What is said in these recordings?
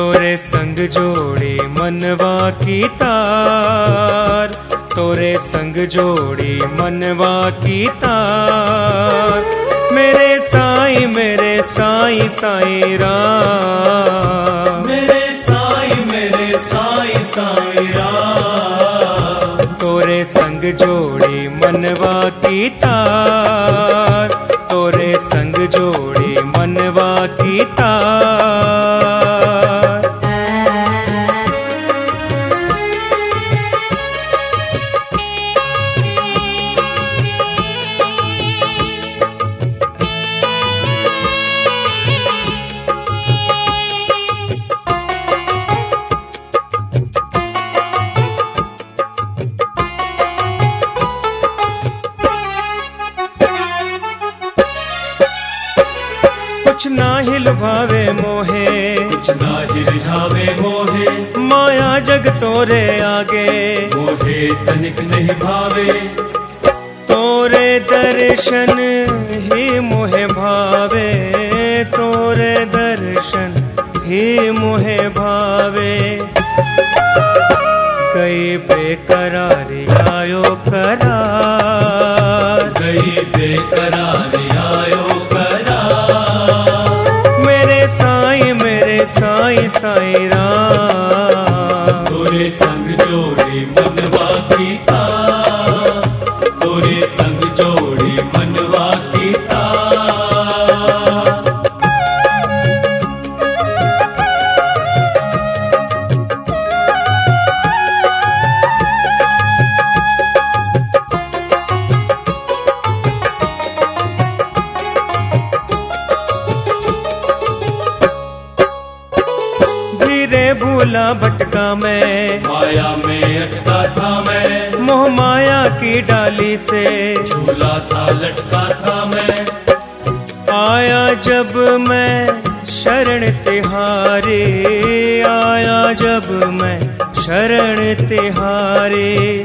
संग जोड़ी मनवा की तार। तोरे संग जोड़ी मनवा की तार। मेरे साई मेरे साई साई राम। मेरे साई मेरे साई साई राम। तोरे संग जोड़ी मनवा की तार। तोरे संग जोड़ी मनवा की तार। कुछ ना हिल भावे मोहे। कुछ ना हिरझावे मोहे। माया जग तोरे आगे। मोहे तनिक नहीं भावे। तोरे दर्शन ही मोहे भावे। तोरे दर्शन ही मोहे भावे। कई बेकरारी आयो करार गई बेकरार तोरे संग जोड़े मन की भूला भटका मैं। माया में अटका था मैं। मोह माया की डाली से। झूला था लटका था मैं। आया जब मैं शरण तिहारे आया जब मैं शरण तिहारे।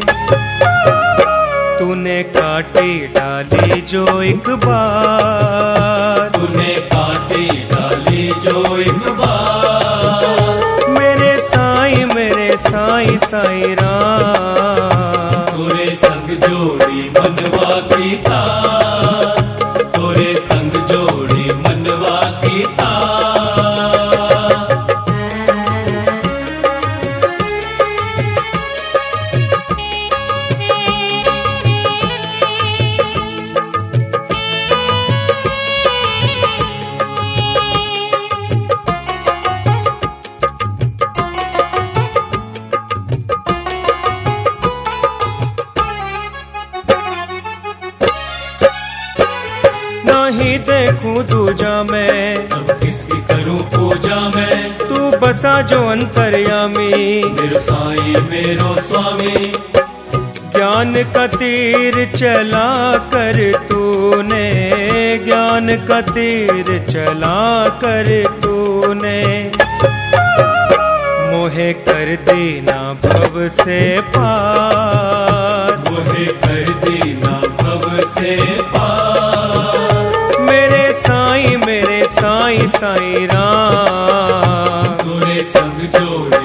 तूने काटी डाली जो एक बार। तूने काटी डाली जो एक बार। साई देखूँ दूजा मैं। अब किसकी करूँ पूजा मैं? तू बसा जो अंतर्यामी। मेरे साई मेरो स्वामी। ज्ञान का तीर चला कर तूने ज्ञान का तीर चला कर तूने। मोहे कर देना भव से पार। मोहे कर देना भव से पार। साई साई राम। तोरे संग जोड़ी।